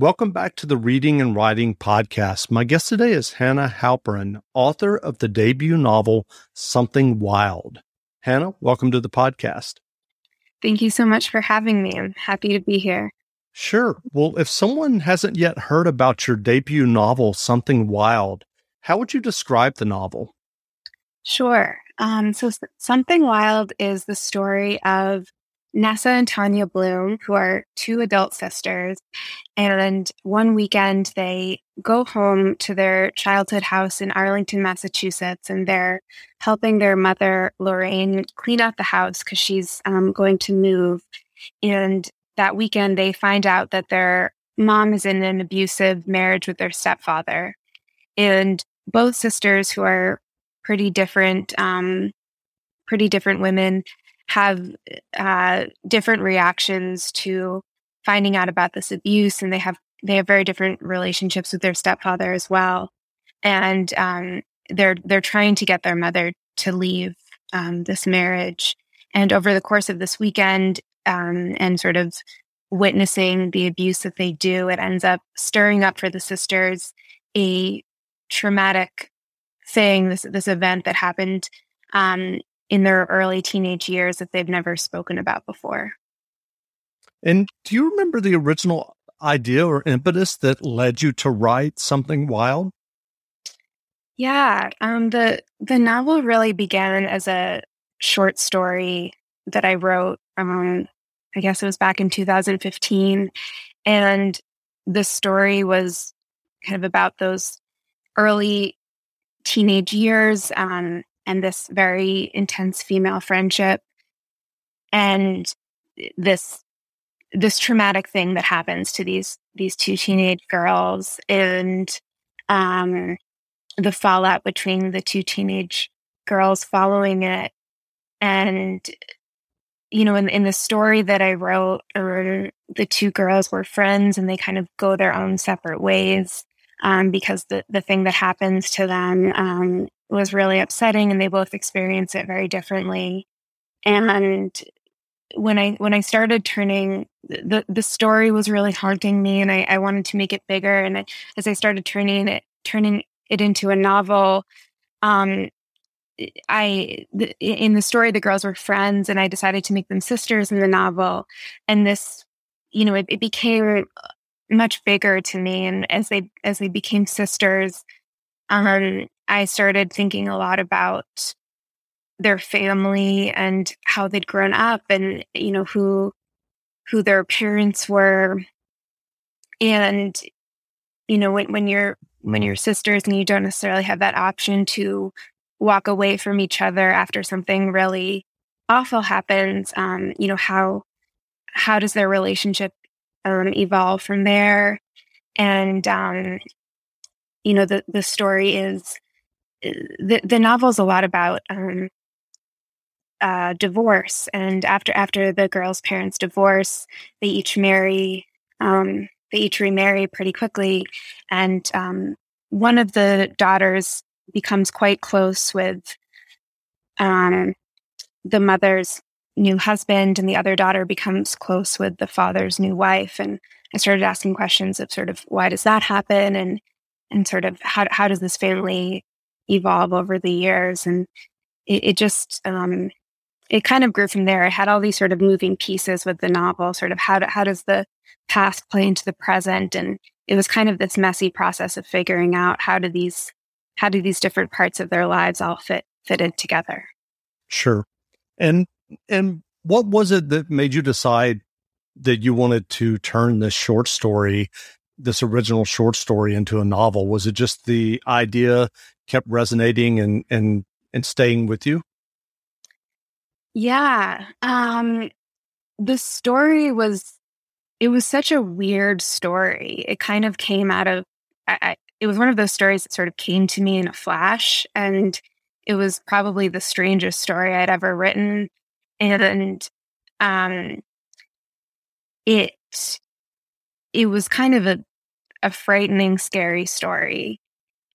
Welcome back to the Reading and Writing Podcast. My guest today is Hannah Halperin, author of the debut novel Something Wild. Hannah, welcome to the podcast. Thank you so much for having me. I'm happy to be here. Sure. Well, if someone hasn't yet heard about your debut novel, Something Wild, how would you describe the novel? Sure. Um, so, Something Wild is the story of Nessa and Tanya Bloom, who are two adult sisters. And one weekend, they go home to their childhood house in Arlington, Massachusetts, and they're helping their mother, Lorraine, clean out the house because she's um, going to move. And that weekend, they find out that their mom is in an abusive marriage with their stepfather. And both sisters, who are pretty different, um, pretty different women, have uh, different reactions to finding out about this abuse, and they have they have very different relationships with their stepfather as well, and um, they're they're trying to get their mother to leave um, this marriage. And over the course of this weekend, um, and sort of witnessing the abuse that they do, it ends up stirring up for the sisters a traumatic thing. This this event that happened um, in their early teenage years that they've never spoken about before. And do you remember the original idea or impetus that led you to write something wild? Yeah, um, the the novel really began as a short story that I wrote. Um, I guess it was back in 2015, and the story was kind of about those early teenage years. Um, and this very intense female friendship. And this this traumatic thing that happens to these these two teenage girls and um, the fallout between the two teenage girls following it. And you know in, in the story that i wrote the two girls were friends and they kind of go their own separate ways um, because the, the thing that happens to them um, was really upsetting and they both experience it very differently. And when I when I started turning the the story was really haunting me and I, I wanted to make it bigger. And I, as I started turning it turning it into a novel, um, I in the story the girls were friends and I decided to make them sisters in the novel. And this, you know, it, it became much bigger to me. And as they as they became sisters, um, I started thinking a lot about their family and how they'd grown up and you know who who their parents were. And you know when when you're when you're sisters and you don't necessarily have that option to walk away from each other after something really awful happens um you know how how does their relationship um, evolve from there? And um you know the the story is the the novel's a lot about um, uh, divorce, and after after the girl's parents divorce, they each marry. Um, they each remarry pretty quickly, and um, one of the daughters becomes quite close with um, the mother's new husband, and the other daughter becomes close with the father's new wife. And I started asking questions of sort of why does that happen, and and sort of how how does this family evolve over the years. And it, it just, um, it kind of grew from there. I had all these sort of moving pieces with the novel, sort of how, do, how does the past play into the present? And it was kind of this messy process of figuring out how do these, how do these different parts of their lives all fit, fit in together? Sure. And, and what was it that made you decide that you wanted to turn this short story this original short story into a novel? Was it just the idea kept resonating and and and staying with you? Yeah. Um the story was it was such a weird story. It kind of came out of I, I, it was one of those stories that sort of came to me in a flash and it was probably the strangest story I'd ever written and um it it was kind of a a frightening scary story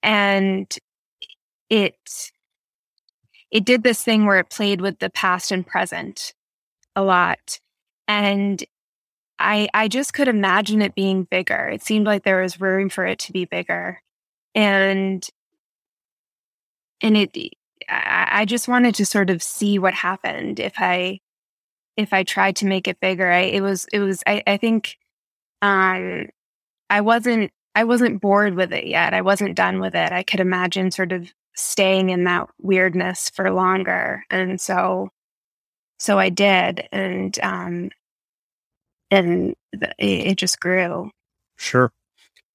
and it it did this thing where it played with the past and present a lot and I I just could imagine it being bigger. It seemed like there was room for it to be bigger, and and it I, I just wanted to sort of see what happened if I if I tried to make it bigger. I it was it was I, I think um I wasn't I wasn't bored with it yet. I wasn't done with it. I could imagine sort of staying in that weirdness for longer. And so so I did and um and it, just grew. Sure.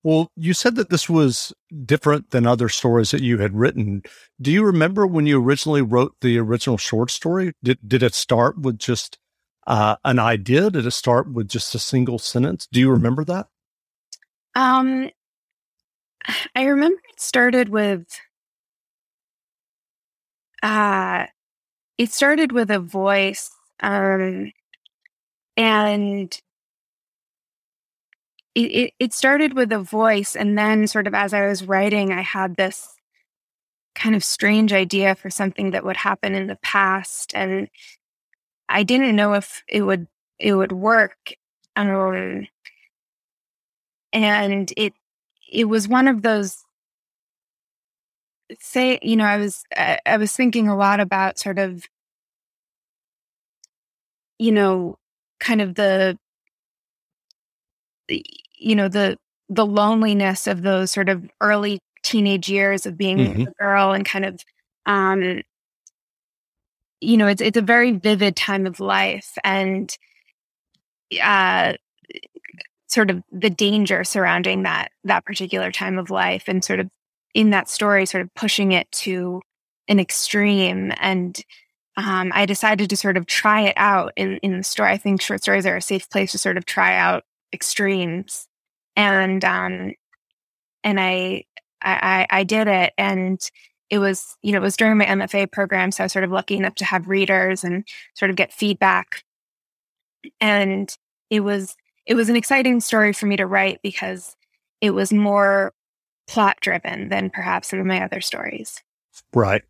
Well, you said that this was different than other stories that you had written. Do you remember when you originally wrote the original short story? Did did it start with just uh, an idea? Did it start with just a single sentence? Do you remember that? Um, I remember it started with uh it started with a voice um and it, it, started with a voice and then sort of as i was writing i had this kind of strange idea for something that would happen in the past and i didn't know if it would it would work um, and it it was one of those say you know i was I, I was thinking a lot about sort of you know kind of the you know the the loneliness of those sort of early teenage years of being mm-hmm. a girl and kind of um you know it's it's a very vivid time of life and uh sort of the danger surrounding that that particular time of life and sort of in that story sort of pushing it to an extreme. And um, I decided to sort of try it out in, in the story. I think short stories are a safe place to sort of try out extremes. And um and I, I I did it. And it was you know it was during my MFA program so I was sort of lucky enough to have readers and sort of get feedback. And it was it was an exciting story for me to write because it was more plot driven than perhaps some of my other stories right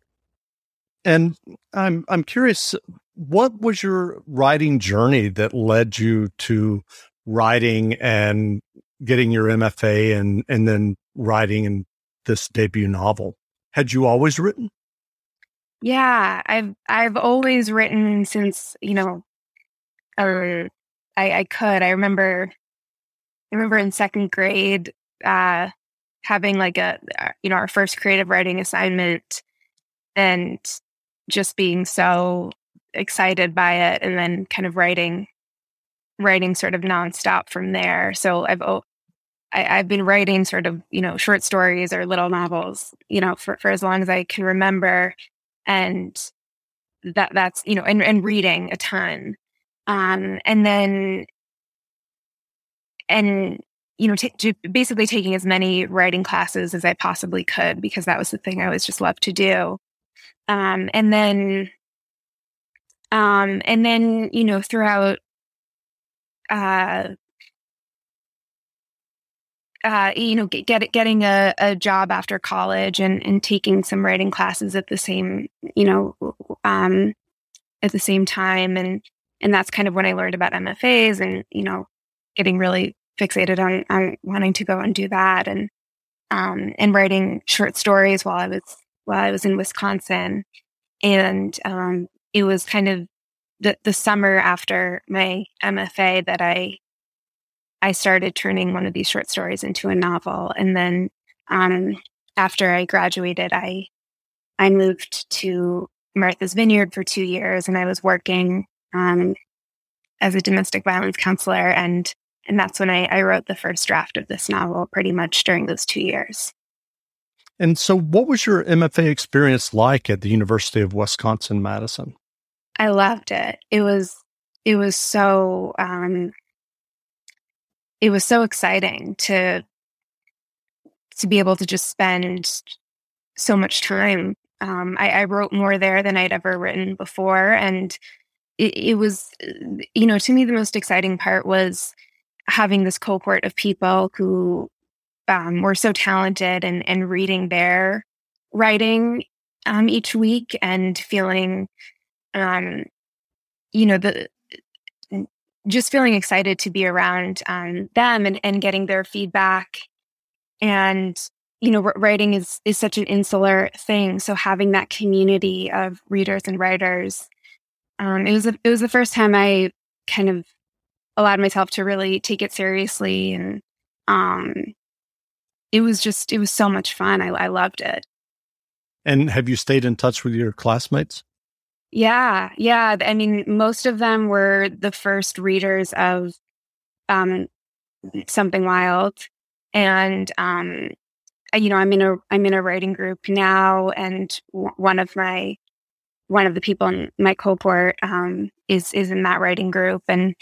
and I'm I'm curious what was your writing journey that led you to writing and getting your MFA and and then writing in this debut novel. Had you always written? Yeah, I've I've always written since you know, or I, I could. I remember, I remember in second grade, uh, having like a uh, you know our first creative writing assignment, and just being so excited by it, and then kind of writing writing sort of nonstop from there. So I've I, have been writing sort of you know short stories or little novels you know for, for as long as I can remember, and that that's you know and, and reading a ton, um, and then and you know t- basically taking as many writing classes as I possibly could because that was the thing I always just loved to do, um, and then um, and then you know throughout uh, uh, you know, get, get getting a, a job after college and, and taking some writing classes at the same, you know, um, at the same time. And, and that's kind of when I learned about MFAs and, you know, getting really fixated on, on wanting to go and do that and, um, and writing short stories while I was, while I was in Wisconsin. And, um, it was kind of the, the summer after my MFA that I I started turning one of these short stories into a novel. And then um, after I graduated, I I moved to Martha's Vineyard for two years, and I was working um, as a domestic violence counselor, and and that's when I, I wrote the first draft of this novel. Pretty much during those two years. And so, what was your MFA experience like at the University of Wisconsin Madison? I loved it. It was it was so um, it was so exciting to to be able to just spend so much time. Um, I, I, wrote more there than I'd ever written before, and it, it was, you know, to me the most exciting part was having this cohort of people who um, were so talented and and reading their writing um, each week and feeling, um, you know, the just feeling excited to be around um, them and, and getting their feedback. And, you know, writing is, is such an insular thing. So having that community of readers and writers, um, it was, a, it was the first time I kind of allowed myself to really take it seriously. And, um, it was just, it was so much fun. I, I loved it. And have you stayed in touch with your classmates? Yeah, yeah. I mean, most of them were the first readers of um, something wild, and um, you know, I'm in a I'm in a writing group now, and w- one of my one of the people in my cohort um, is is in that writing group, and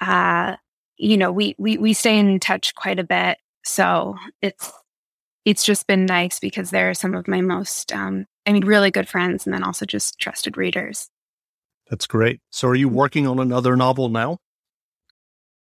uh, you know, we we we stay in touch quite a bit. So it's it's just been nice because they're some of my most, um, I mean, really good friends and then also just trusted readers. That's great. So, are you working on another novel now?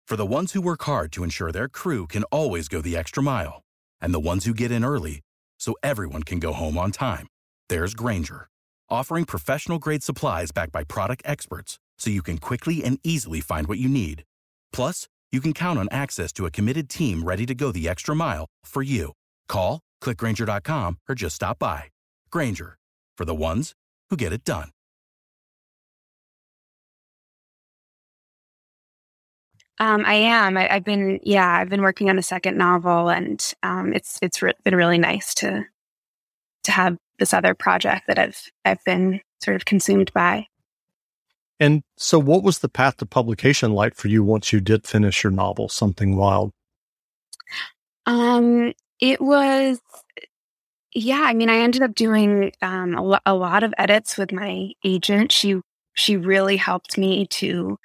For the ones who work hard to ensure their crew can always go the extra mile, and the ones who get in early so everyone can go home on time, there's Grainger, offering professional grade supplies backed by product experts so you can quickly and easily find what you need. Plus, you can count on access to a committed team ready to go the extra mile for you. Call, clickgrainger.com, or just stop by. Grainger, for the ones who get it done. Um, I am. I, have been, yeah, I've been working on a second novel, and um, it's it's re- been really nice to to have this other project that I've I've been sort of consumed by. And so, what was the path to publication like for you once you did finish your novel, Something Wild? Um, it was, yeah. I mean, I ended up doing um, a, lo- a lot of edits with my agent. She she really helped me to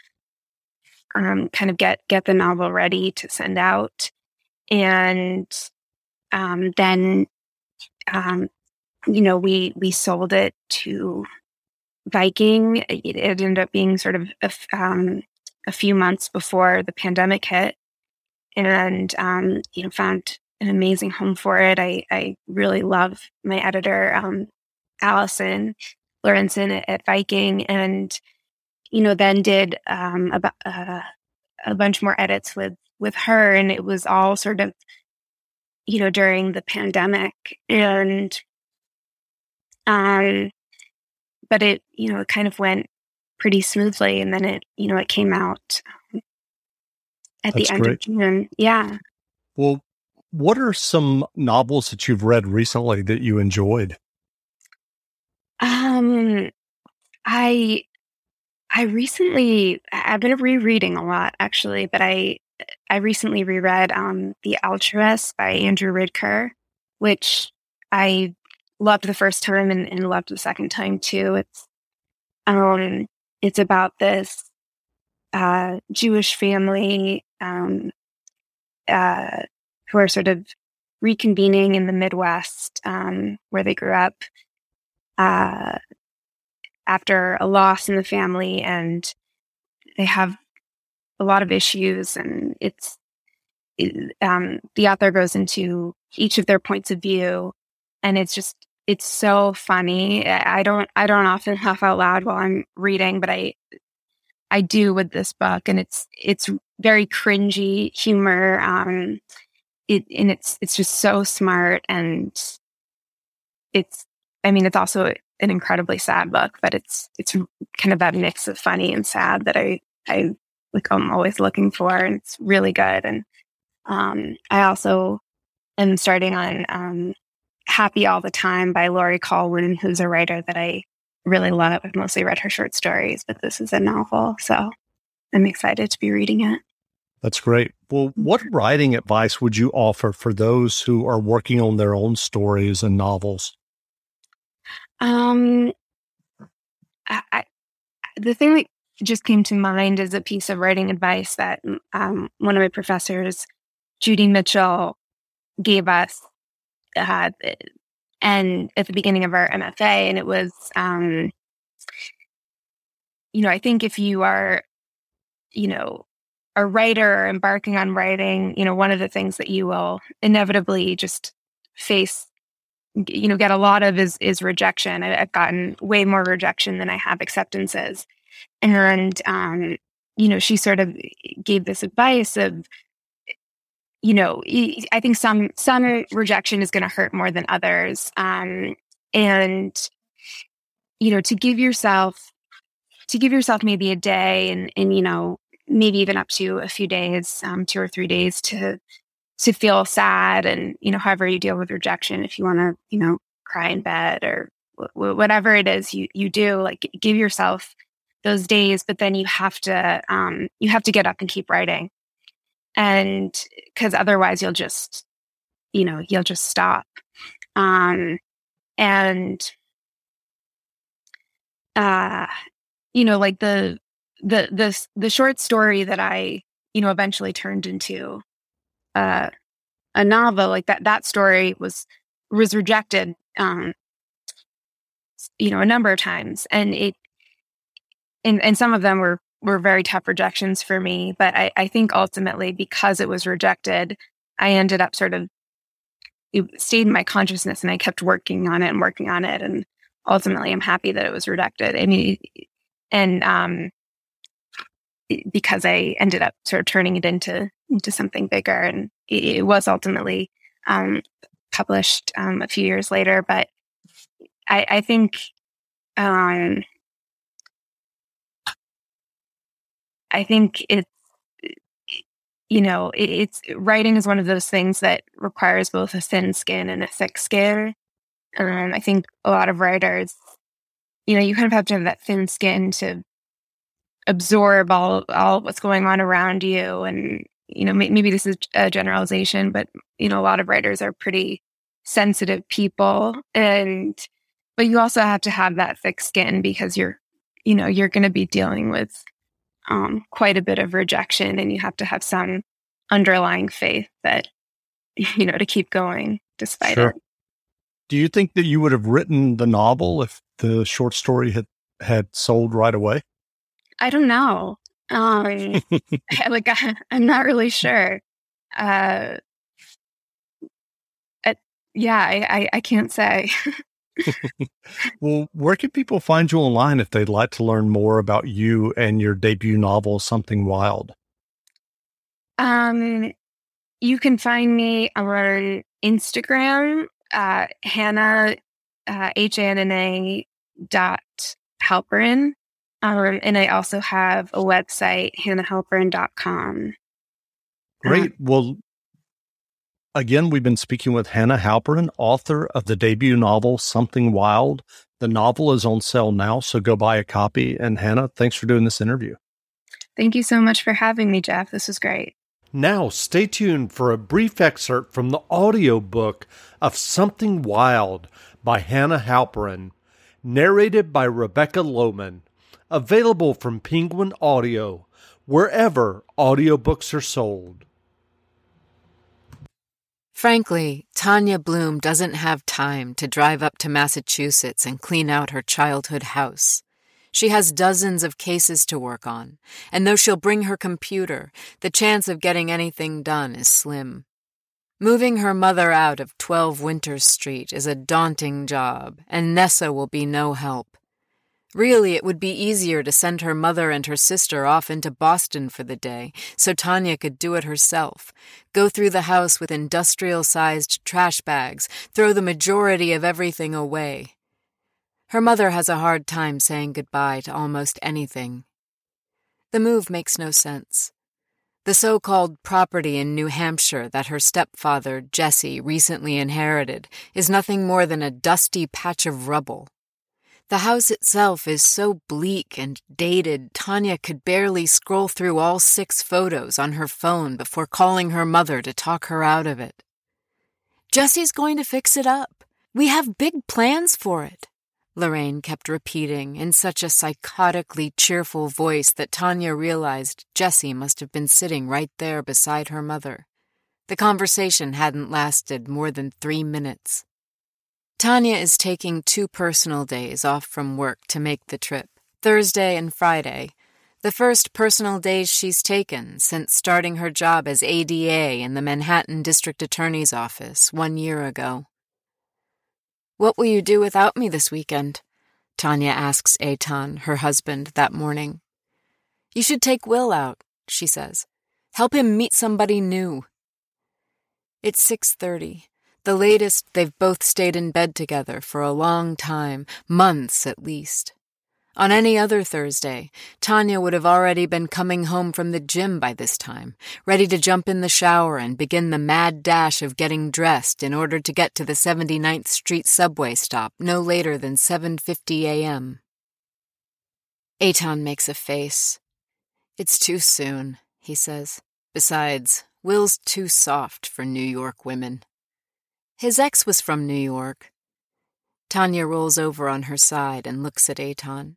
um, kind of get get the novel ready to send out, and um, then um, you know we we sold it to Viking. It, it ended up being sort of a, um, a few months before the pandemic hit, and um, you know found an amazing home for it. I, I really love my editor, um, Allison Lorenzen at, at, Viking, and you know, then did um, uh, a bunch more edits with with her, and it was all sort of, you know, during the pandemic, and um, but it, you know, it kind of went pretty smoothly, and then it, you know, it came out um, at That's the end great. of June. Yeah. Well, what are some novels that you've read recently that you enjoyed? Um, I I recently I've been rereading a lot actually, but I I recently reread um The Altruist by Andrew Ridker, which I loved the first time and, and loved the second time too. It's um it's about this uh Jewish family um uh who are sort of reconvening in the Midwest um, where they grew up uh, after a loss in the family, and they have a lot of issues. And it's it, um, the author goes into each of their points of view, and it's just it's so funny. I don't I don't often laugh out loud while I'm reading, but I I do with this book, and it's it's very cringy humor. Um, it and it's it's just so smart and it's I mean it's also an incredibly sad book, but it's it's kind of that mix of funny and sad that I I like I'm always looking for and it's really good. And um I also am starting on um Happy All the Time by Laurie Colwin, who's a writer that I really love. I've mostly read her short stories, but this is a novel, so I'm excited to be reading it. That's great. Well, what writing advice would you offer for those who are working on their own stories and novels? Um, I, I, the thing that just came to mind is a piece of writing advice that um, one of my professors, Judy Mitchell, gave us, uh, and at the beginning of our MFA, and it was, um, you know, I think if you are, you know, a writer embarking on writing, you know, one of the things that you will inevitably just face, you know, get a lot of is is rejection. I, have gotten way more rejection than I have acceptances, and um, you know, she sort of gave this advice of, you know, I think some some rejection is going to hurt more than others, um, and you know, to give yourself to give yourself maybe a day and and you know maybe even up to a few days, um, two or three days to to feel sad and you know however you deal with rejection if you want to you know cry in bed or w- whatever it is you you do like give yourself those days but then you have to um you have to get up and keep writing and because otherwise you'll just you know you'll just stop. Um and uh you know like the the the the short story that I you know eventually turned into uh, a novel like that that story was was rejected um you know a number of times and it and and some of them were were very tough rejections for me but I, I think ultimately because it was rejected I ended up sort of it stayed in my consciousness and I kept working on it and working on it and ultimately I'm happy that it was rejected mean and um because I ended up sort of turning it into into something bigger, and it, it was ultimately um, published um, a few years later. But I, I think um, I think it's you know it, it's writing is one of those things that requires both a thin skin and a thick skin. Um, I think a lot of writers, you know, you kind of have to have that thin skin to absorb all all what's going on around you and you know maybe this is a generalization but you know a lot of writers are pretty sensitive people and but you also have to have that thick skin because you're you know you're going to be dealing with um, quite a bit of rejection and you have to have some underlying faith that you know to keep going despite sure. it do you think that you would have written the novel if the short story had had sold right away I don't know. Um, like I, am not really sure. Uh, uh yeah, I, I, I can't say. well, where can people find you online if they'd like to learn more about you and your debut novel, Something Wild? Um, you can find me on Instagram, uh, Hannah, uh, H A N N A dot Halperin. Um, and I also have a website, hannahhalperin.com. Great. Uh, well, again, we've been speaking with Hannah Halperin, author of the debut novel, Something Wild. The novel is on sale now, so go buy a copy. And Hannah, thanks for doing this interview. Thank you so much for having me, Jeff. This was great. Now, stay tuned for a brief excerpt from the audiobook of Something Wild by Hannah Halperin, narrated by Rebecca Lowman. Available from Penguin Audio, wherever audiobooks are sold. Frankly, Tanya Bloom doesn't have time to drive up to Massachusetts and clean out her childhood house. She has dozens of cases to work on, and though she'll bring her computer, the chance of getting anything done is slim. Moving her mother out of 12 Winters Street is a daunting job, and Nessa will be no help. Really, it would be easier to send her mother and her sister off into Boston for the day, so Tanya could do it herself. Go through the house with industrial sized trash bags, throw the majority of everything away. Her mother has a hard time saying goodbye to almost anything. The move makes no sense. The so called property in New Hampshire that her stepfather, Jesse, recently inherited is nothing more than a dusty patch of rubble. The house itself is so bleak and dated, Tanya could barely scroll through all six photos on her phone before calling her mother to talk her out of it. Jesse's going to fix it up. We have big plans for it. Lorraine kept repeating in such a psychotically cheerful voice that Tanya realized Jesse must have been sitting right there beside her mother. The conversation hadn't lasted more than three minutes. Tanya is taking two personal days off from work to make the trip, Thursday and Friday, the first personal days she's taken since starting her job as ADA in the Manhattan District Attorney's Office one year ago. What will you do without me this weekend? Tanya asks Eitan, her husband, that morning. You should take Will out, she says. Help him meet somebody new. It's 6:30, the latest they've both stayed in bed together for a long time, months at least. On any other Thursday, Tanya would have already been coming home from the gym by this time, ready to jump in the shower and begin the mad dash of getting dressed in order to get to the 79th Street subway stop no later than 7:50 a.m. Eitan makes a face. It's too soon, he says. Besides, Will's too soft for New York women. His ex was from New York. Tanya rolls over on her side and looks at Eitan.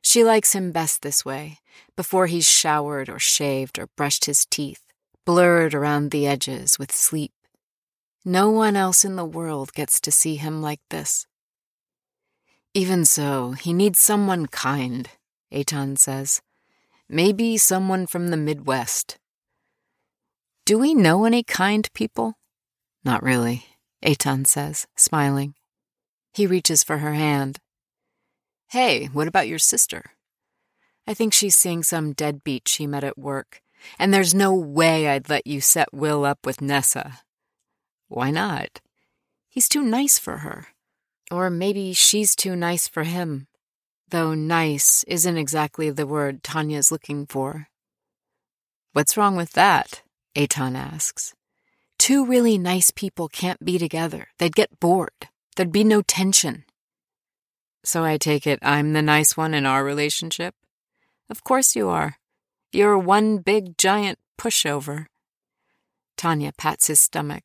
She likes him best this way, before he's showered or shaved or brushed his teeth, blurred around the edges with sleep. No one else in the world gets to see him like this. Even so, he needs someone kind, Eitan says. Maybe someone from the Midwest. Do we know any kind people? Not really, Eitan says, smiling. He reaches for her hand. Hey, what about your sister? I think she's seeing some deadbeat she met at work, and there's no way I'd let you set Will up with Nessa. Why not? He's too nice for her. Or maybe she's too nice for him, though nice isn't exactly the word Tanya's looking for. What's wrong with that? Eitan asks. Two really nice people can't be together. They'd get bored. There'd be no tension. So I take it I'm the nice one in our relationship? Of course you are. You're one big giant pushover. Tanya pats his stomach.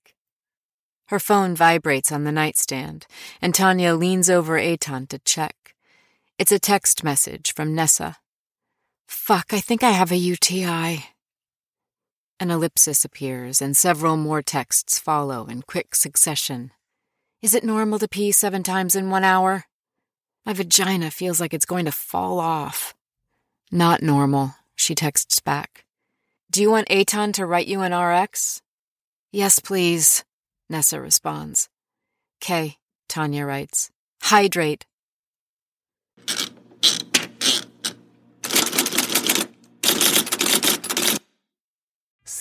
Her phone vibrates on the nightstand, and Tanya leans over Eitan to check. It's a text message from Nessa. Fuck, I think I have a UTI. An ellipsis appears, and several more texts follow in quick succession. Is it normal to pee seven times in one hour? My vagina feels like it's going to fall off. Not normal, she texts back. Do you want Eitan to write you an RX? Yes, please, Nessa responds. K, Tanya writes. Hydrate.